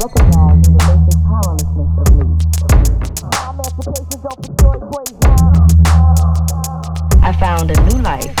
recognizing the basic powerlessness of me. Emancipation don't destroy I found a new life.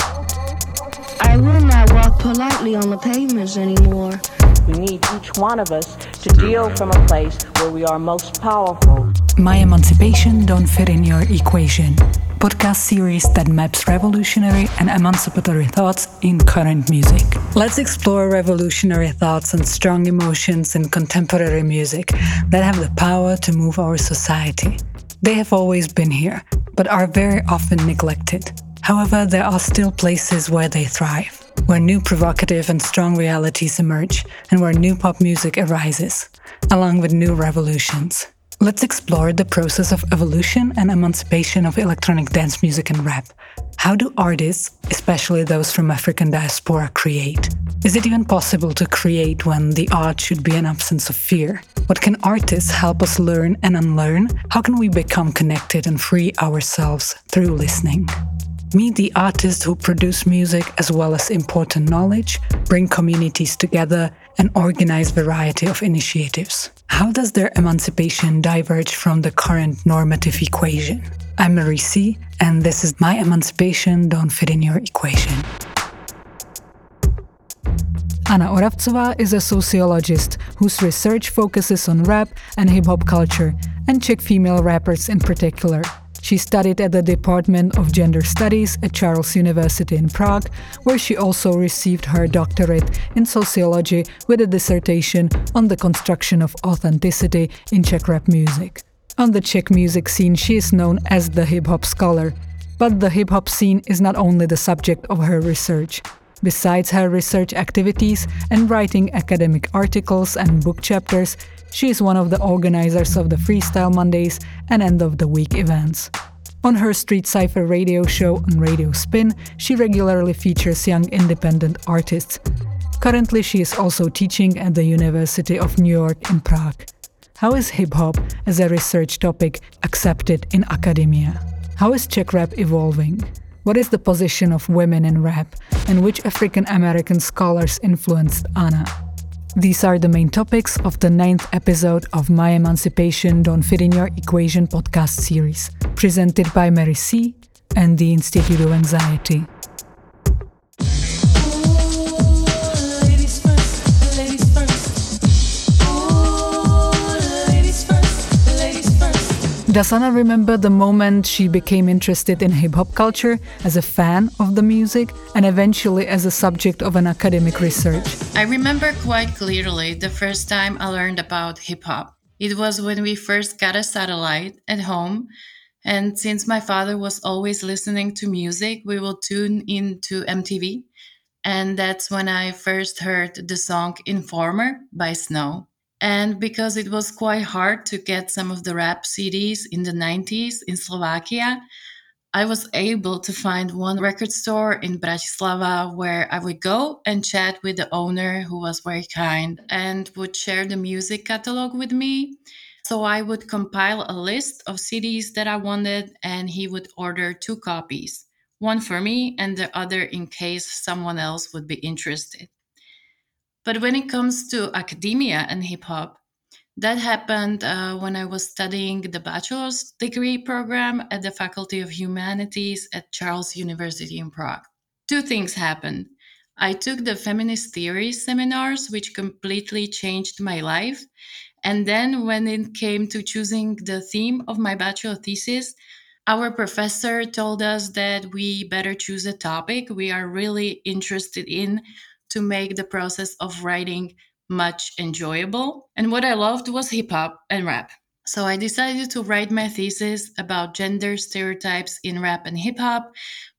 I will not walk politely on the pavements anymore. We need each one of us to deal from a place where we are most powerful. My emancipation don't fit in your equation. Podcast series that maps revolutionary and emancipatory thoughts in current music. Let's explore revolutionary thoughts and strong emotions in contemporary music that have the power to move our society. They have always been here, but are very often neglected. However, there are still places where they thrive where new provocative and strong realities emerge, and where new pop music arises, along with new revolutions. Let's explore the process of evolution and emancipation of electronic dance music and rap. How do artists, especially those from African diaspora, create? Is it even possible to create when the art should be an absence of fear? What can artists help us learn and unlearn? How can we become connected and free ourselves through listening? Meet the artists who produce music as well as important knowledge, bring communities together, and organized variety of initiatives. How does their emancipation diverge from the current normative equation? I'm Mary C, and this is My Emancipation Don't Fit in Your Equation. Anna Oravcová is a sociologist whose research focuses on rap and hip hop culture, and Czech female rappers in particular. She studied at the Department of Gender Studies at Charles University in Prague, where she also received her doctorate in sociology with a dissertation on the construction of authenticity in Czech rap music. On the Czech music scene, she is known as the hip hop scholar. But the hip hop scene is not only the subject of her research. Besides her research activities and writing academic articles and book chapters, she is one of the organizers of the Freestyle Mondays and End of the Weak events. On her Street Cypher radio show on Radio Spin, she regularly features young independent artists. Currently, she is also teaching at the University of New York in Prague. How is hip hop as a research topic accepted in academia? How is Czech rap evolving? What is the position of women in rap, and which African American scholars influenced Anna? These are the main topics of the ninth episode of My Emancipation Don't Fit in Your Equation podcast series, presented by Mary C. and the Institute of Anxiety. Does Anna remember the moment she became interested in hip hop culture as a fan of the music and eventually as a subject of an academic research? I remember quite clearly the first time I learned about hip hop. It was when we first got a satellite at home. And since my father was always listening to music, we would tune into MTV. And that's when I first heard the song Informer by Snow. And because it was quite hard to get some of the rap CDs in the 90s in Slovakia, I was able to find one record store in Bratislava where I would go and chat with the owner who was very kind and would share the music catalog with me. So I would compile a list of CDs that I wanted and he would order two copies, one for me and the other in case someone else would be interested. But when it comes to academia and hip hop, that happened uh, when I was studying the bachelor's degree program at the Faculty of Humanities at Charles University in Prague. Two things happened. I took the feminist theory seminars, which completely changed my life. And then, when it came to choosing the theme of my bachelor thesis, our professor told us that we better choose a topic we are really interested in to make the process of writing much enjoyable. And what I loved was hip hop and rap. So I decided to write my thesis about gender stereotypes in rap and hip hop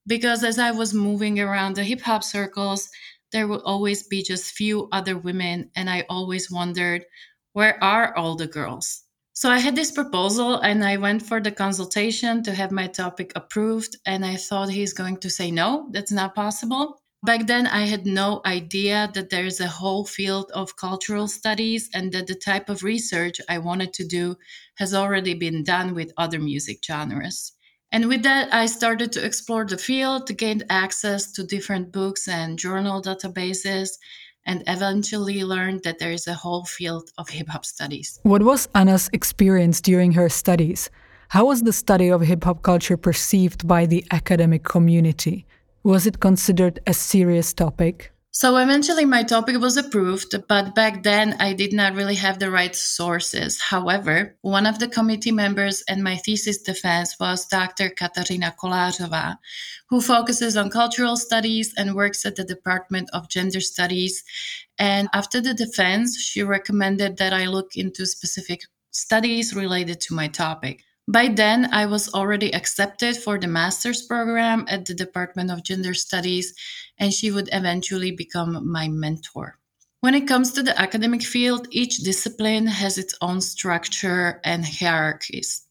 because as I was moving around the hip hop circles, there would always be just few other women and I always wondered where are all the girls? So I had this proposal and I went for the consultation to have my topic approved and I thought he's going to say no, that's not possible. Back then, I had no idea that there is a whole field of cultural studies and that the type of research I wanted to do has already been done with other music genres. And with that, I started to explore the field to gain access to different books and journal databases. and eventually learned that there is a whole field of hip hop studies. What was Anna's experience during her studies? How was the study of hip hop culture perceived by the academic community? Was it considered a serious topic? So eventually my topic was approved, but back then I did not really have the right sources. However, one of the committee members and my thesis defense was Dr. Katarina Kolářová, who focuses on cultural studies and works at the Department of Gender Studies. And after the defense, she recommended that I look into specific studies related to my topic. By then, I was already accepted for the master's program at the Department of Gender Studies, and she would eventually become my mentor. When it comes to the academic field, each discipline has its own structure and hierarchies.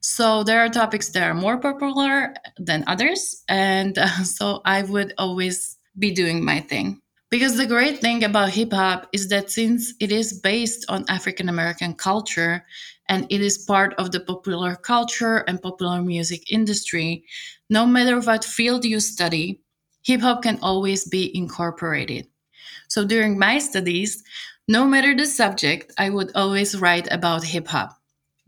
So there are topics that are more popular than others, and uh, so I would always be doing my thing. Because the great thing about hip hop is that since it is based on African American culture, and it is part of the popular culture and popular music industry. No matter what field you study, hip hop can always be incorporated. So during my studies, no matter the subject, I would always write about hip hop.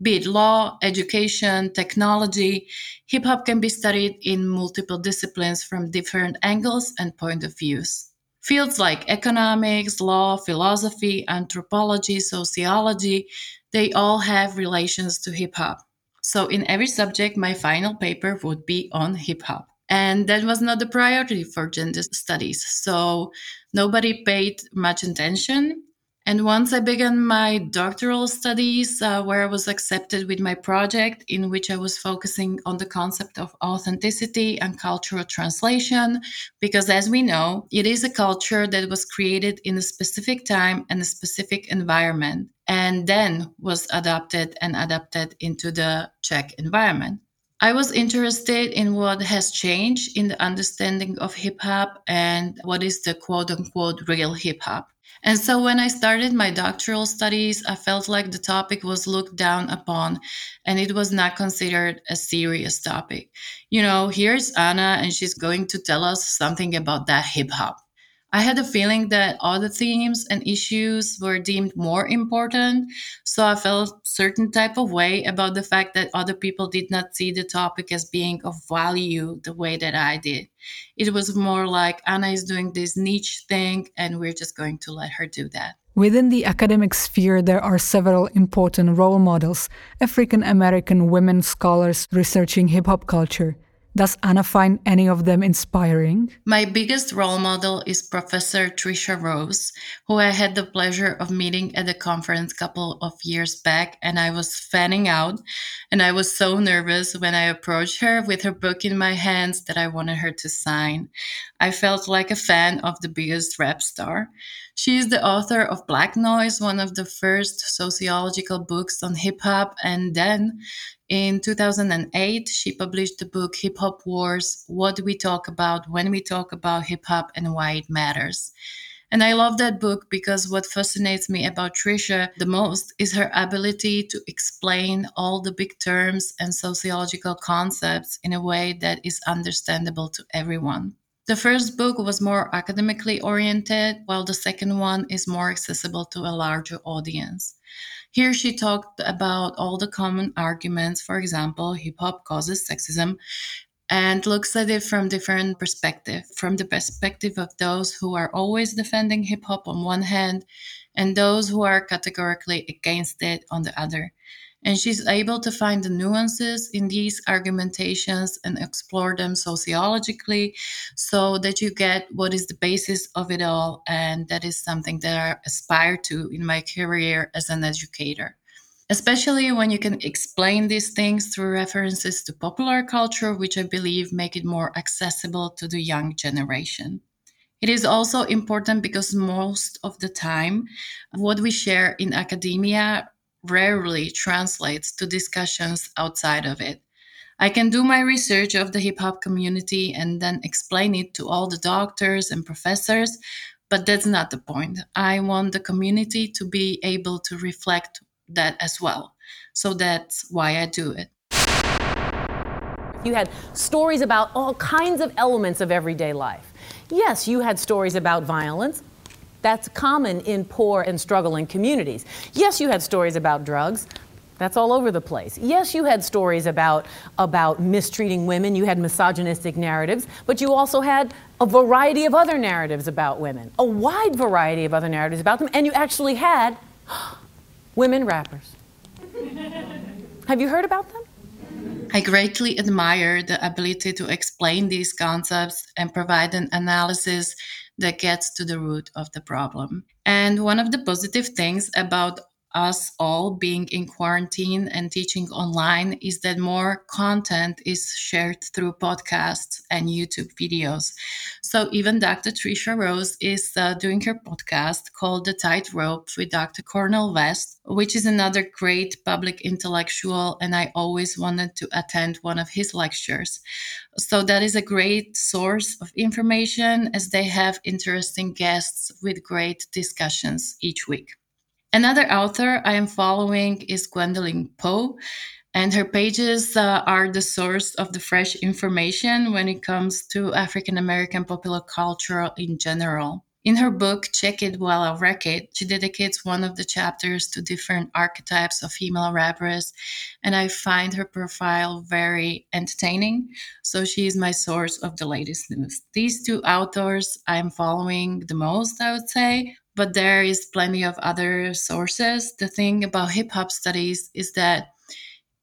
Be it law, education, technology, hip hop can be studied in multiple disciplines from different angles and point of views. Fields like economics, law, philosophy, anthropology, sociology, they all have relations to hip hop. So in every subject, my final paper would be on hip hop. And that was not the priority for gender studies. So nobody paid much attention. And once I began my doctoral studies, uh, where I was accepted with my project, in which I was focusing on the concept of authenticity and cultural translation, because as we know, it is a culture that was created in a specific time and a specific environment, and then was adopted and adapted into the Czech environment. I was interested in what has changed in the understanding of hip hop and what is the quote unquote real hip hop. And so when I started my doctoral studies, I felt like the topic was looked down upon and it was not considered a serious topic. You know, here's Anna and she's going to tell us something about that hip hop. I had a feeling that other themes and issues were deemed more important, so I felt a certain type of way about the fact that other people did not see the topic as being of value the way that I did. It was more like Anna is doing this niche thing and we're just going to let her do that. Within the academic sphere, there are several important role models African American women scholars researching hip hop culture. Does Anna find any of them inspiring? My biggest role model is Professor Tricia Rose, who I had the pleasure of meeting at a conference a couple of years back, and I was fanning out. And I was so nervous when I approached her with her book in my hands that I wanted her to sign. I felt like a fan of the biggest rap star. She is the author of Black Noise, one of the first sociological books on hip hop, and then in 2008, she published the book Hip Hop Wars What We Talk About When We Talk About Hip Hop and Why It Matters. And I love that book because what fascinates me about Tricia the most is her ability to explain all the big terms and sociological concepts in a way that is understandable to everyone. The first book was more academically oriented, while the second one is more accessible to a larger audience. Here she talked about all the common arguments, for example, hip hop causes sexism, and looks at it from different perspective, from the perspective of those who are always defending hip hop on one hand and those who are categorically against it on the other and she's able to find the nuances in these argumentations and explore them sociologically so that you get what is the basis of it all and that is something that i aspire to in my career as an educator. Especially when you can explain these things through references to popular culture which i believe make it more accessible to the young generation. It is also important because most of the time, what we share in academia rarely translates to discussions outside of it. I can do my research of the hip hop community and then explain it to all the doctors and professors, but that's not the point. I want the community to be able to reflect that as well. So that's why I do it. You had stories about all kinds of elements of everyday life. Yes, you had stories about violence, That's common in poor and struggling communities. Yes, you had stories about drugs. That's all over the place. Yes, you had stories about, about mistreating women, you had misogynistic narratives, but you also had a variety of other narratives about women, a wide variety of other narratives about them, and you actually had women rappers. Have you heard about them? I greatly admire the ability to explain these concepts and provide an analysis that gets to the root of the problem. And one of the positive things about us all being in quarantine and teaching online is that more content is shared through podcasts and YouTube videos. So even Dr. Tricia Rose is uh, doing her podcast called The Tightrope with Dr. Cornel West, which is another great public intellectual, and I always wanted to attend one of his lectures. So that is a great source of information as they have interesting guests with great discussions each week. Another author I am following is Gwendolyn Pough, and her pages uh, are the source of the fresh information when it comes to African American popular culture in general. In her book, Check It While I Wreck It, she dedicates one of the chapters to different archetypes of female rappers, and I find her profile very entertaining. So she is my source of the latest news. These two authors I'm following the most, I would say, but there is plenty of other sources. The thing about hip hop studies is that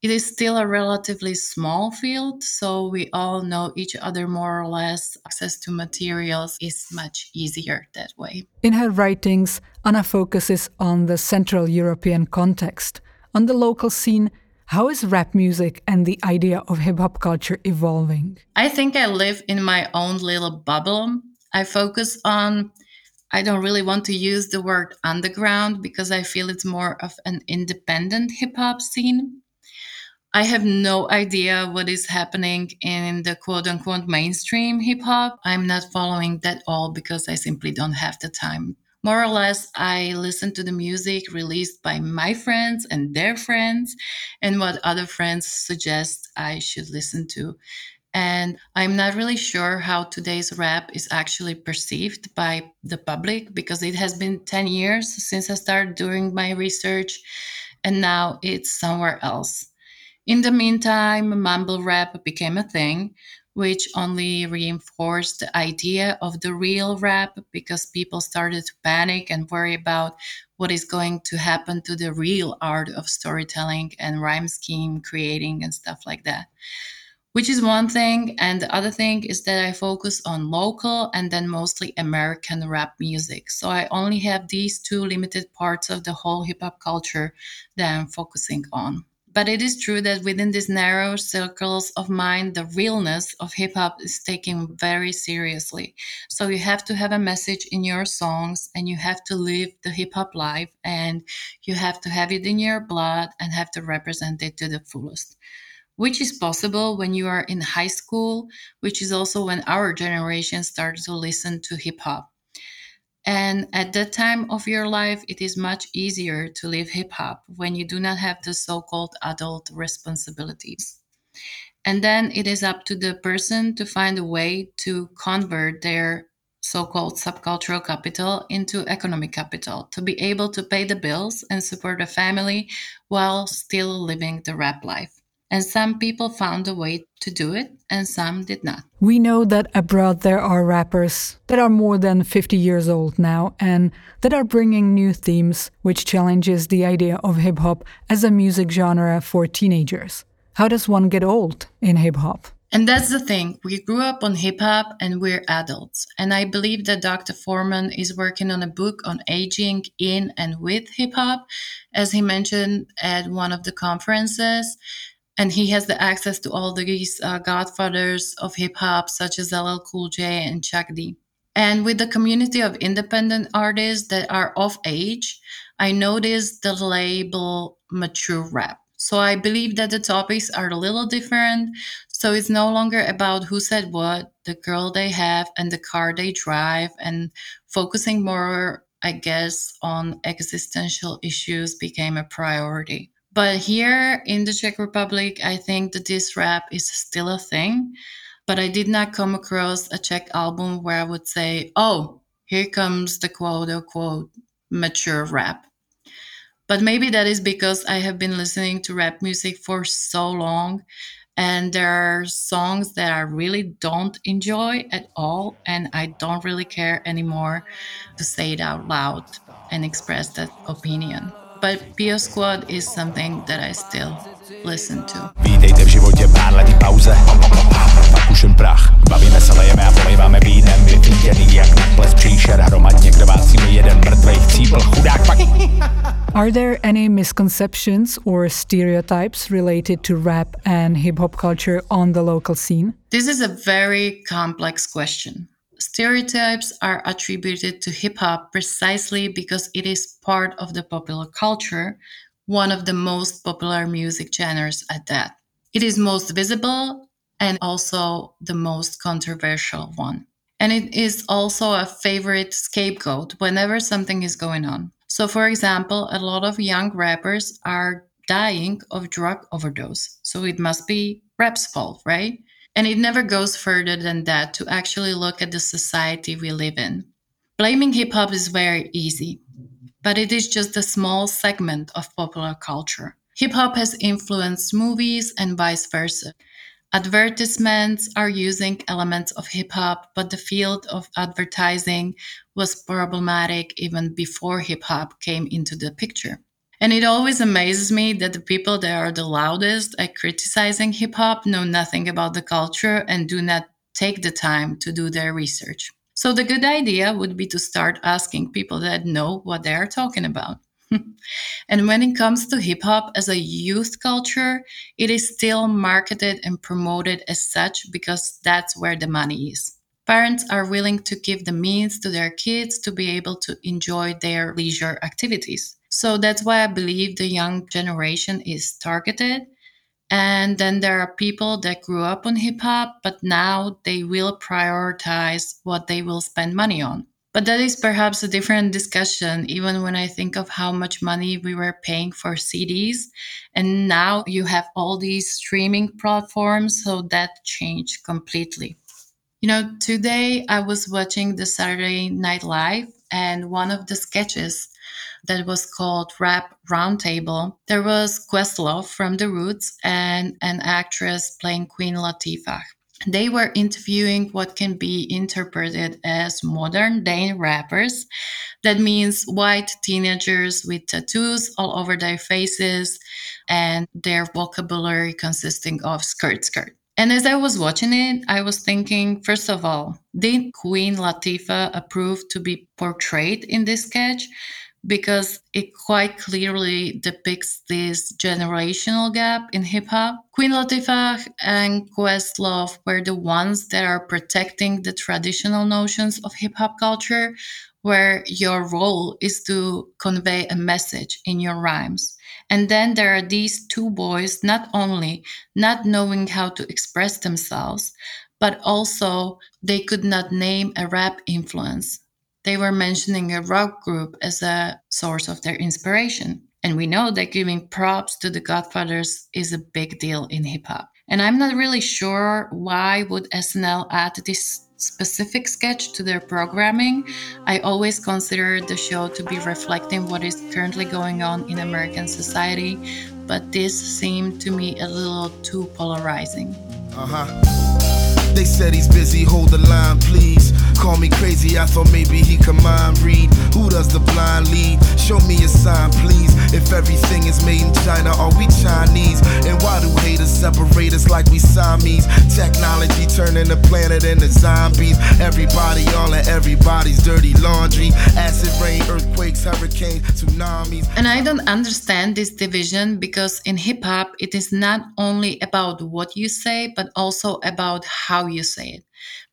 it is still a relatively small field, so we all know each other more or less. Access to materials is much easier that way. In her writings, Anna focuses on the Central European context. On the local scene, how is rap music and the idea of hip hop culture evolving? I think I live in my own little bubble. I focus on I don't really want to use the word underground because I feel it's more of an independent hip hop scene. I have no idea what is happening in the quote unquote mainstream hip hop. I'm not following that all because I simply don't have the time. More or less, I listen to the music released by my friends and their friends and what other friends suggest I should listen to. And I'm not really sure how today's rap is actually perceived by the public because it has been 10 years since I started doing my research and now it's somewhere else. In the meantime, mumble rap became a thing, which only reinforced the idea of the real rap because people started to panic and worry about what is going to happen to the real art of storytelling and rhyme scheme creating and stuff like that which is one thing. And the other thing is that I focus on local and then mostly American rap music. So I only have these two limited parts of the whole hip hop culture that I'm focusing on. But it is true that within these narrow circles of mind, the realness of hip hop is taken very seriously. So you have to have a message in your songs and you have to live the hip hop life and you have to have it in your blood and have to represent it to the fullest which is possible when you are in high school, which is also when our generation started to listen to hip hop. And at that time of your life, it is much easier to live hip hop when you do not have the so called adult responsibilities. And then it is up to the person to find a way to convert their so called subcultural capital into economic capital to be able to pay the bills and support a family while still living the rap life. And some people found a way to do it, and some did not. We know that abroad there are rappers that are more than 50 years old now and that are bringing new themes, which challenges the idea of hip hop as a music genre for teenagers. How does one get old in hip hop? And that's the thing. We grew up on hip hop and we're adults. And I believe that Dr. Forman is working on a book on aging in and with hip hop, as he mentioned at one of the conferences and he has the access to all these uh, godfathers of hip hop, such as LL Cool J and Chuck D. And with the community of independent artists that are of age, I noticed the label mature rap. So I believe that the topics are a little different. So it's no longer about who said what, the girl they have, and the car they drive, and focusing more, I guess, on existential issues became a priority. But here in the Czech Republic, I think that this rap is still a thing. But I did not come across a Czech album where I would say, oh, here comes the quote unquote mature rap. But maybe that is because I have been listening to rap music for so long and there are songs that I really don't enjoy at all and I don't really care anymore to say it out loud and express that opinion. But Pio Squad is something that I still listen to. Vítejte v životě pár letý pauze, pak už jen prach. Bavíme se, lejeme a polejváme vínem, vyfítěný jak na ples příšer, hromadně krvácíme jeden mrtvej chcípl, chudák pak. Are there any misconceptions or stereotypes related to rap and hip hop culture on the local scene? This is a very complex question. Stereotypes are attributed to hip hop precisely because it is part of the popular culture, one of the most popular music genres at that. It is most visible and also the most controversial one. And it is also a favorite scapegoat whenever something is going on. So, for example, a lot of young rappers are dying of drug overdose. So it must be rap's fault, right? And it never goes further than that to actually look at the society we live in. Blaming hip hop is very easy, but it is just a small segment of popular culture. Hip hop has influenced movies and vice versa. Advertisements are using elements of hip hop, but the field of advertising was problematic even before hip hop came into the picture. And it always amazes me that the people that are the loudest at criticizing hip hop know nothing about the culture and do not take the time to do their research. So the good idea would be to start asking people that know what they are talking about. and when it comes to hip hop as a youth culture, it is still marketed and promoted as such because that's where the money is. Parents are willing to give the means to their kids to be able to enjoy their leisure activities. So that's why I believe the young generation is targeted. And then there are people that grew up on hip hop, but now they will prioritize what they will spend money on. But that is perhaps a different discussion, even when I think of how much money we were paying for CDs. And now you have all these streaming platforms, so that changed completely. You know, today I was watching the Saturday Night Live, and one of the sketches that was called Rap Roundtable, there was Questlove from The Roots and an actress playing Queen Latifah they were interviewing what can be interpreted as modern day rappers. That means white teenagers with tattoos all over their faces and their vocabulary consisting of skirt, skirt. And as I was watching it, I was thinking, first of all, did Queen Latifah approve to be portrayed in this sketch? Because it quite clearly depicts this generational gap in hip hop. Queen Latifah and Questlove were the ones that are protecting the traditional notions of hip hop culture, where your role is to convey a message in your rhymes. And then there are these two boys, not only not knowing how to express themselves, but also they could not name a rap influence they were mentioning a rock group as a source of their inspiration. And we know that giving props to the Godfathers is a big deal in hip hop. And I'm not really sure why would SNL add this specific sketch to their programming. I always consider the show to be reflecting what is currently going on in American society, but this seemed to me a little too polarizing. Uh-huh. They said he's busy, hold the line, please. Call me crazy, I thought maybe he could mind read. Who does the blind lead? Show me a sign, please. If everything is made in China, are we Chinese? And why do haters separate us like we Siamese? Technology turning the planet into zombies. Everybody all in everybody's dirty laundry. Acid rain, earthquakes, hurricanes, tsunamis. And I don't understand this division because in hip hop, it is not only about what you say, but also about how you say it.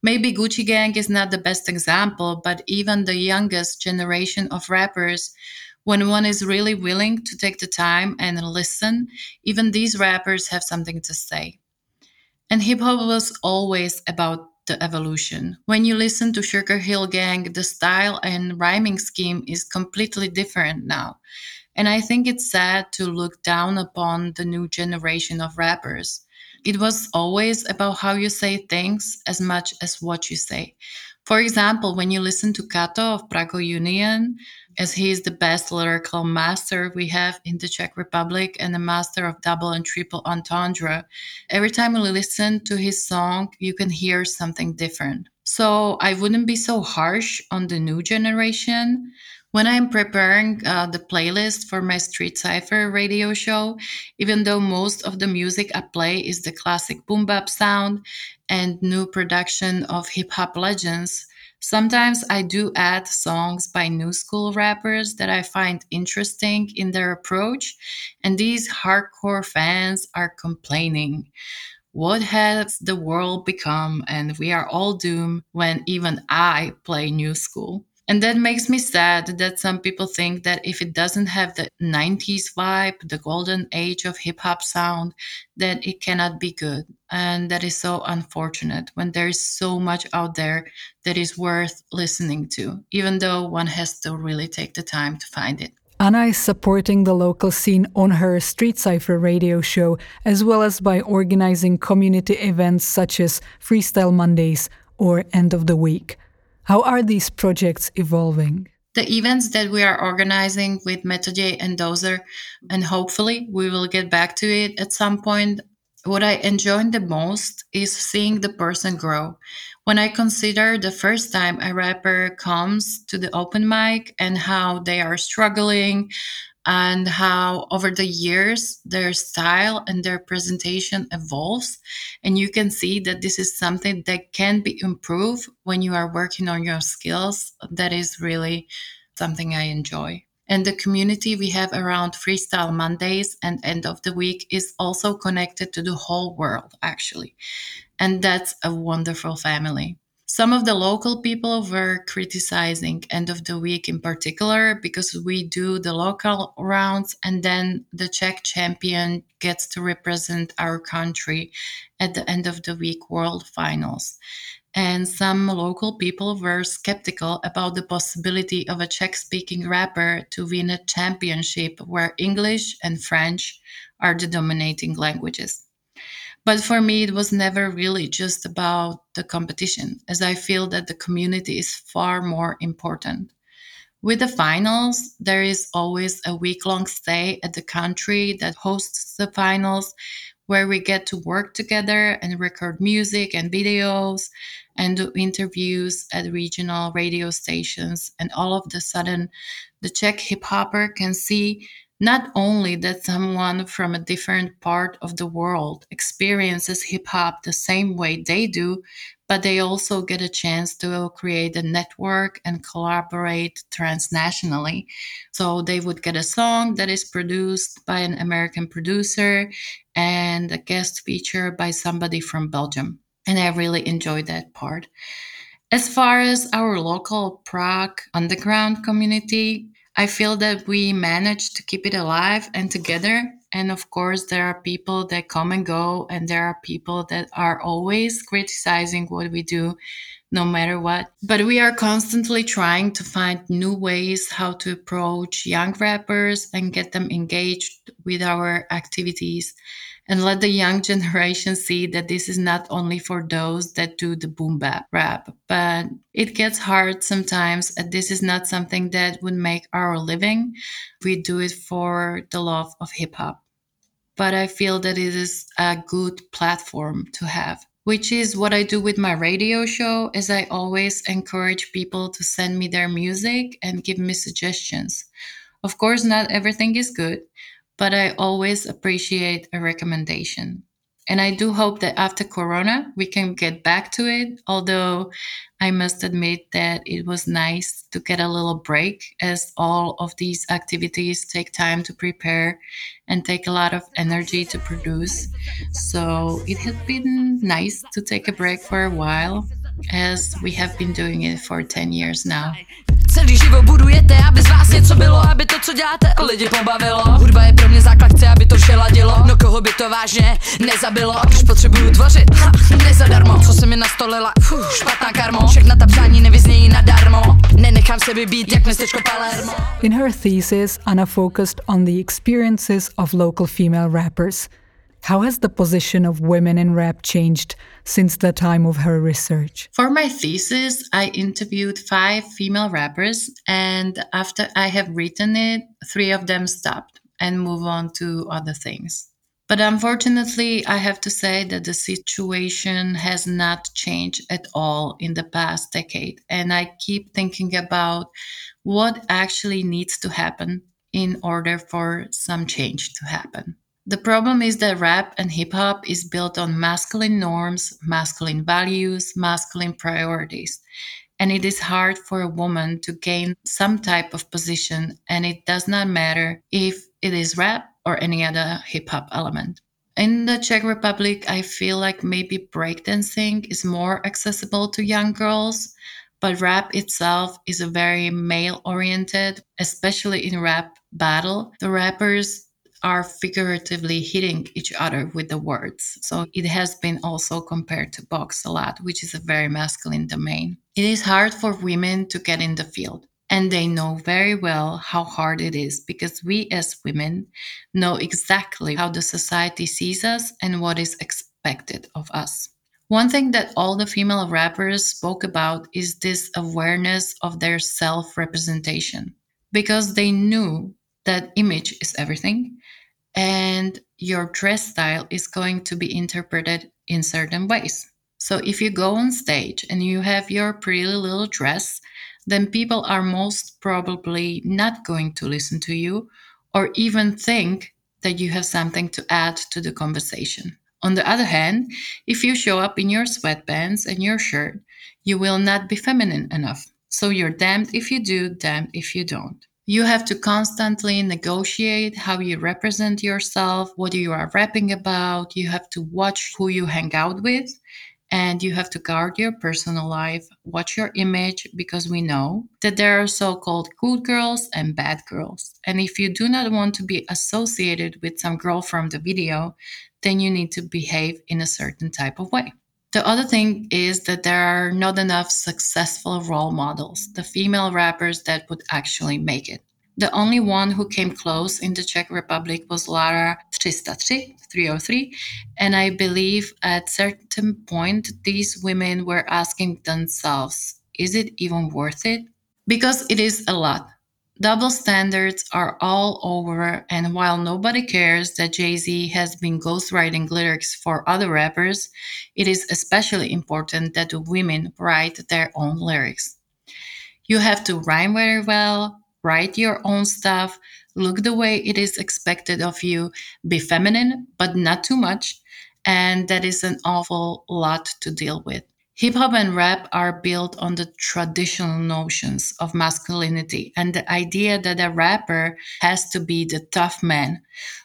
Maybe Gucci Gang is not the best example, but even the youngest generation of rappers, when one is really willing to take the time and listen, even these rappers have something to say. And hip hop was always about the evolution. When you listen to Sugarhill Gang, the style and rhyming scheme is completely different now. And I think it's sad to look down upon the new generation of rappers. It was always about how you say things as much as what you say. For example, when you listen to Kato of Prago Union, as he is the best lyrical master we have in the Czech Republic and the master of double and triple entendre, every time you listen to his song, you can hear something different. So I wouldn't be so harsh on the new generation. When I'm preparing uh, the playlist for my Street Cypher radio show, even though most of the music I play is the classic boom bap sound and new production of hip hop legends, sometimes I do add songs by new school rappers that I find interesting in their approach, and these hardcore fans are complaining. What has the world become? And we are all doomed when even I play new school. And that makes me sad that some people think that if it doesn't have the 90s vibe, the golden age of hip hop sound, that it cannot be good. And that is so unfortunate when there is so much out there that is worth listening to, even though one has to really take the time to find it. Anna is supporting the local scene on her Street Cypher radio show, as well as by organizing community events such as Freestyle Mondays or End of the Weak. How are these projects evolving? The events that we are organizing with Metode and Dozer, and hopefully we will get back to it at some point. What I enjoy the most is seeing the person grow. When I consider the first time a rapper comes to the open mic and how they are struggling, and how over the years their style and their presentation evolves. And you can see that this is something that can be improved when you are working on your skills. That is really something I enjoy. And the community we have around Freestyle Mondays and End of the Weak is also connected to the whole world, actually. And that's a wonderful family. Some of the local people were criticizing End of the Weak in particular because we do the local rounds and then the Czech champion gets to represent our country at the End of the Weak World Finals. And some local people were skeptical about the possibility of a Czech speaking rapper to win a championship where English and French are the dominating languages. But for me, it was never really just about the competition, as I feel that the community is far more important. With the finals, there is always a week long stay at the country that hosts the finals where we get to work together and record music and videos and do interviews at regional radio stations. And all of the sudden, the Czech hip hopper can see not only that someone from a different part of the world experiences hip hop the same way they do, but they also get a chance to create a network and collaborate transnationally. So they would get a song that is produced by an American producer and a guest feature by somebody from Belgium. And I really enjoyed that part. As far as our local Prague underground community, I feel that we managed to keep it alive and together. And of course, there are people that come and go, and there are people that are always criticizing what we do, no matter what. But we are constantly trying to find new ways how to approach young rappers and get them engaged with our activities and let the young generation see that this is not only for those that do the boom bap rap, but it gets hard sometimes. And this is not something that would make our living. We do it for the love of hip hop. But I feel that it is a good platform to have which is what I do with my radio show is I always encourage people to send me their music and give me suggestions. Of course, not everything is good, but I always appreciate a recommendation. And I do hope that after Corona, we can get back to it. Although I must admit that it was nice to get a little break as all of these activities take time to prepare and take a lot of energy to produce. So it has been nice to take a break for a while as we have been doing it for 10 years now. Celý život budujete, aby z vás něco bylo, aby to, co děláte, lidi pobavilo. Hudba je pro mě základ, chci, aby to vše ladilo. No koho by to vážně nezabilo, když potřebuju tvořit, ha, nezadarmo. Co se mi nastolila, fuh, špatná karmo. Všechna ta přání nevyznějí nadarmo. Nenechám se vybít, jak městečko Palermo. In her thesis, Anna focused on the experiences of local female rappers. How has the position of women in rap changed since the time of her research? For my thesis, I interviewed five female rappers, and after I have written it, three of them stopped and move on to other things. But unfortunately, I have to say that the situation has not changed at all in the past decade. And I keep thinking about what actually needs to happen in order for some change to happen. The problem is that rap and hip hop is built on masculine norms, masculine values, masculine priorities. And it is hard for a woman to gain some type of position, and it does not matter if it is rap or any other hip hop element. In the Czech Republic, I feel like maybe breakdancing is more accessible to young girls, but rap itself is a very male oriented, especially in rap battle. The rappers are figuratively hitting each other with the words. So it has been also compared to box a lot, which is a very masculine domain. It is hard for women to get in the field. And they know very well how hard it is because we as women know exactly how the society sees us and what is expected of us. One thing that all the female rappers spoke about is this awareness of their self representation because they knew that image is everything and your dress style is going to be interpreted in certain ways. So if you go on stage and you have your pretty little dress, then people are most probably not going to listen to you or even think that you have something to add to the conversation. On the other hand, if you show up in your sweatpants and your shirt, you will not be feminine enough. So you're damned if you do, damned if you don't. You have to constantly negotiate how you represent yourself, what you are rapping about. You have to watch who you hang out with and you have to guard your personal life, watch your image, because we know that there are so called good girls and bad girls. And if you do not want to be associated with some girl from the video, then you need to behave in a certain type of way. The other thing is that there are not enough successful role models, the female rappers that would actually make it. The only one who came close in the Czech Republic was Lara 303, 303, and I believe at certain point these women were asking themselves, is it even worth it? Because it is a lot. Double standards are all over, and while nobody cares that Jay Z has been ghostwriting lyrics for other rappers, it is especially important that the women write their own lyrics. You have to rhyme very well, write your own stuff, look the way it is expected of you, be feminine, but not too much. And that is an awful lot to deal with. Hip hop and rap are built on the traditional notions of masculinity and the idea that a rapper has to be the tough man,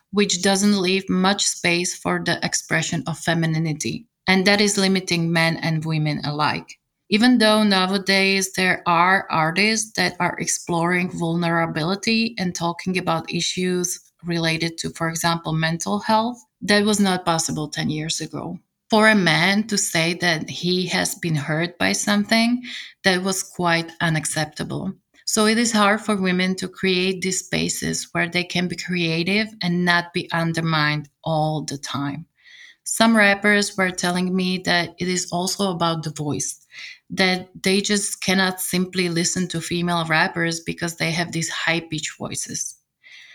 which doesn't leave much space for the expression of femininity. And that is limiting men and women alike. Even though nowadays there are artists that are exploring vulnerability and talking about issues related to, for example, mental health, that was not possible 10 years ago. For a man to say that he has been hurt by something, that was quite unacceptable. So it is hard for women to create these spaces where they can be creative and not be undermined all the time. Some rappers were telling me that it is also about the voice that they just cannot simply listen to female rappers because they have these high pitched voices.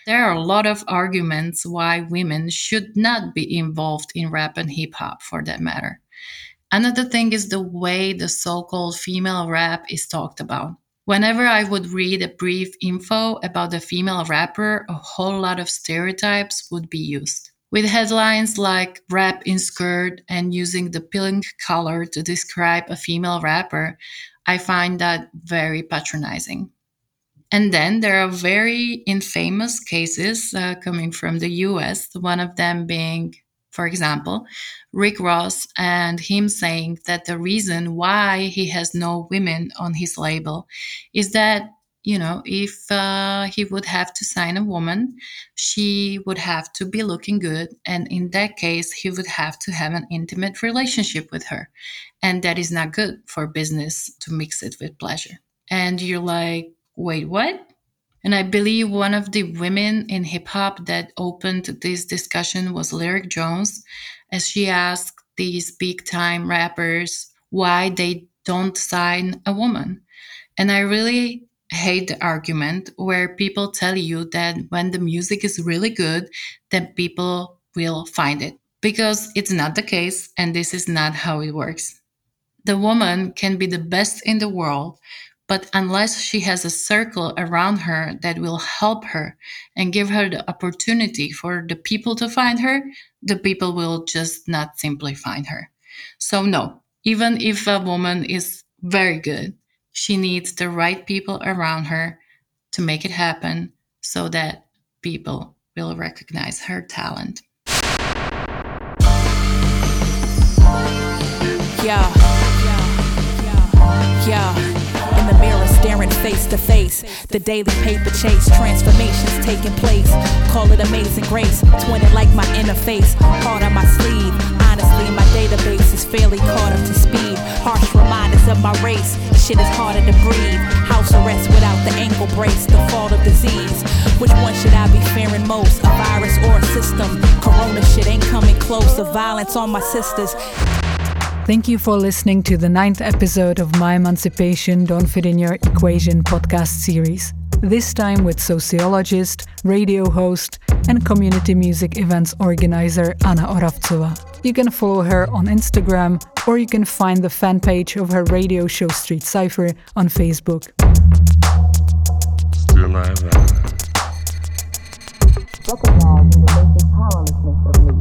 There are a lot of arguments why women should not be involved in rap and hip hop for that matter. Another thing is the way the so called female rap is talked about. Whenever I would read a brief info about a female rapper, a whole lot of stereotypes would be used with headlines like rap in skirt and using the pink color to describe a female rapper, I find that very patronizing. And then there are very infamous cases uh, coming from the US, one of them being, for example, Rick Ross and him saying that the reason why he has no women on his label is that you know, if uh, he would have to sign a woman, she would have to be looking good. And in that case, he would have to have an intimate relationship with her. And that is not good for business to mix it with pleasure. And you're like, wait, what? And I believe one of the women in hip hop that opened this discussion was Lyric Jones, as she asked these big time rappers why they don't sign a woman. And I really hate the argument where people tell you that when the music is really good, then people will find it. Because it's not the case, and this is not how it works. The woman can be the best in the world, but unless she has a circle around her that will help her and give her the opportunity for the people to find her, the people will just not simply find her. So, no, even if a woman is very good, she needs the right people around her to make it happen so that people will recognize her talent. Yeah. Yeah the mirror staring face to face. The daily paper chase, transformations taking place. Call it amazing grace, twinning like my interface. Heart on my sleeve. Honestly, my database is fairly caught up to speed. Harsh reminders of my race. Shit is harder to breathe. House arrest without the ankle brace. The fault of disease. Which one should I be fearing most? A virus or a system? Corona shit ain't coming close. The violence on my sisters. Thank you for listening to the ninth episode of My Emancipation Don't Fit in Your Equation podcast series. This time with sociologist, radio host, and community music events organizer Anna Oravcová. You can follow her on Instagram or you can find the fan page of her radio show Street Cypher on Facebook. Still I Recognizing the basic powerlessness of me.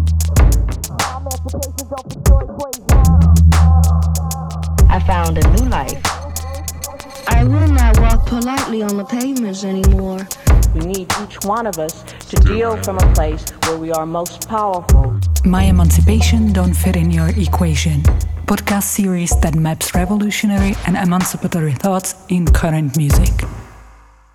I found a new life. I will not walk politely on the pavements anymore. We need each one of us to deal from a place where we are most powerful. My Emancipation Don't Fit in Your Equation. Podcast series that maps revolutionary and emancipatory thoughts in current music.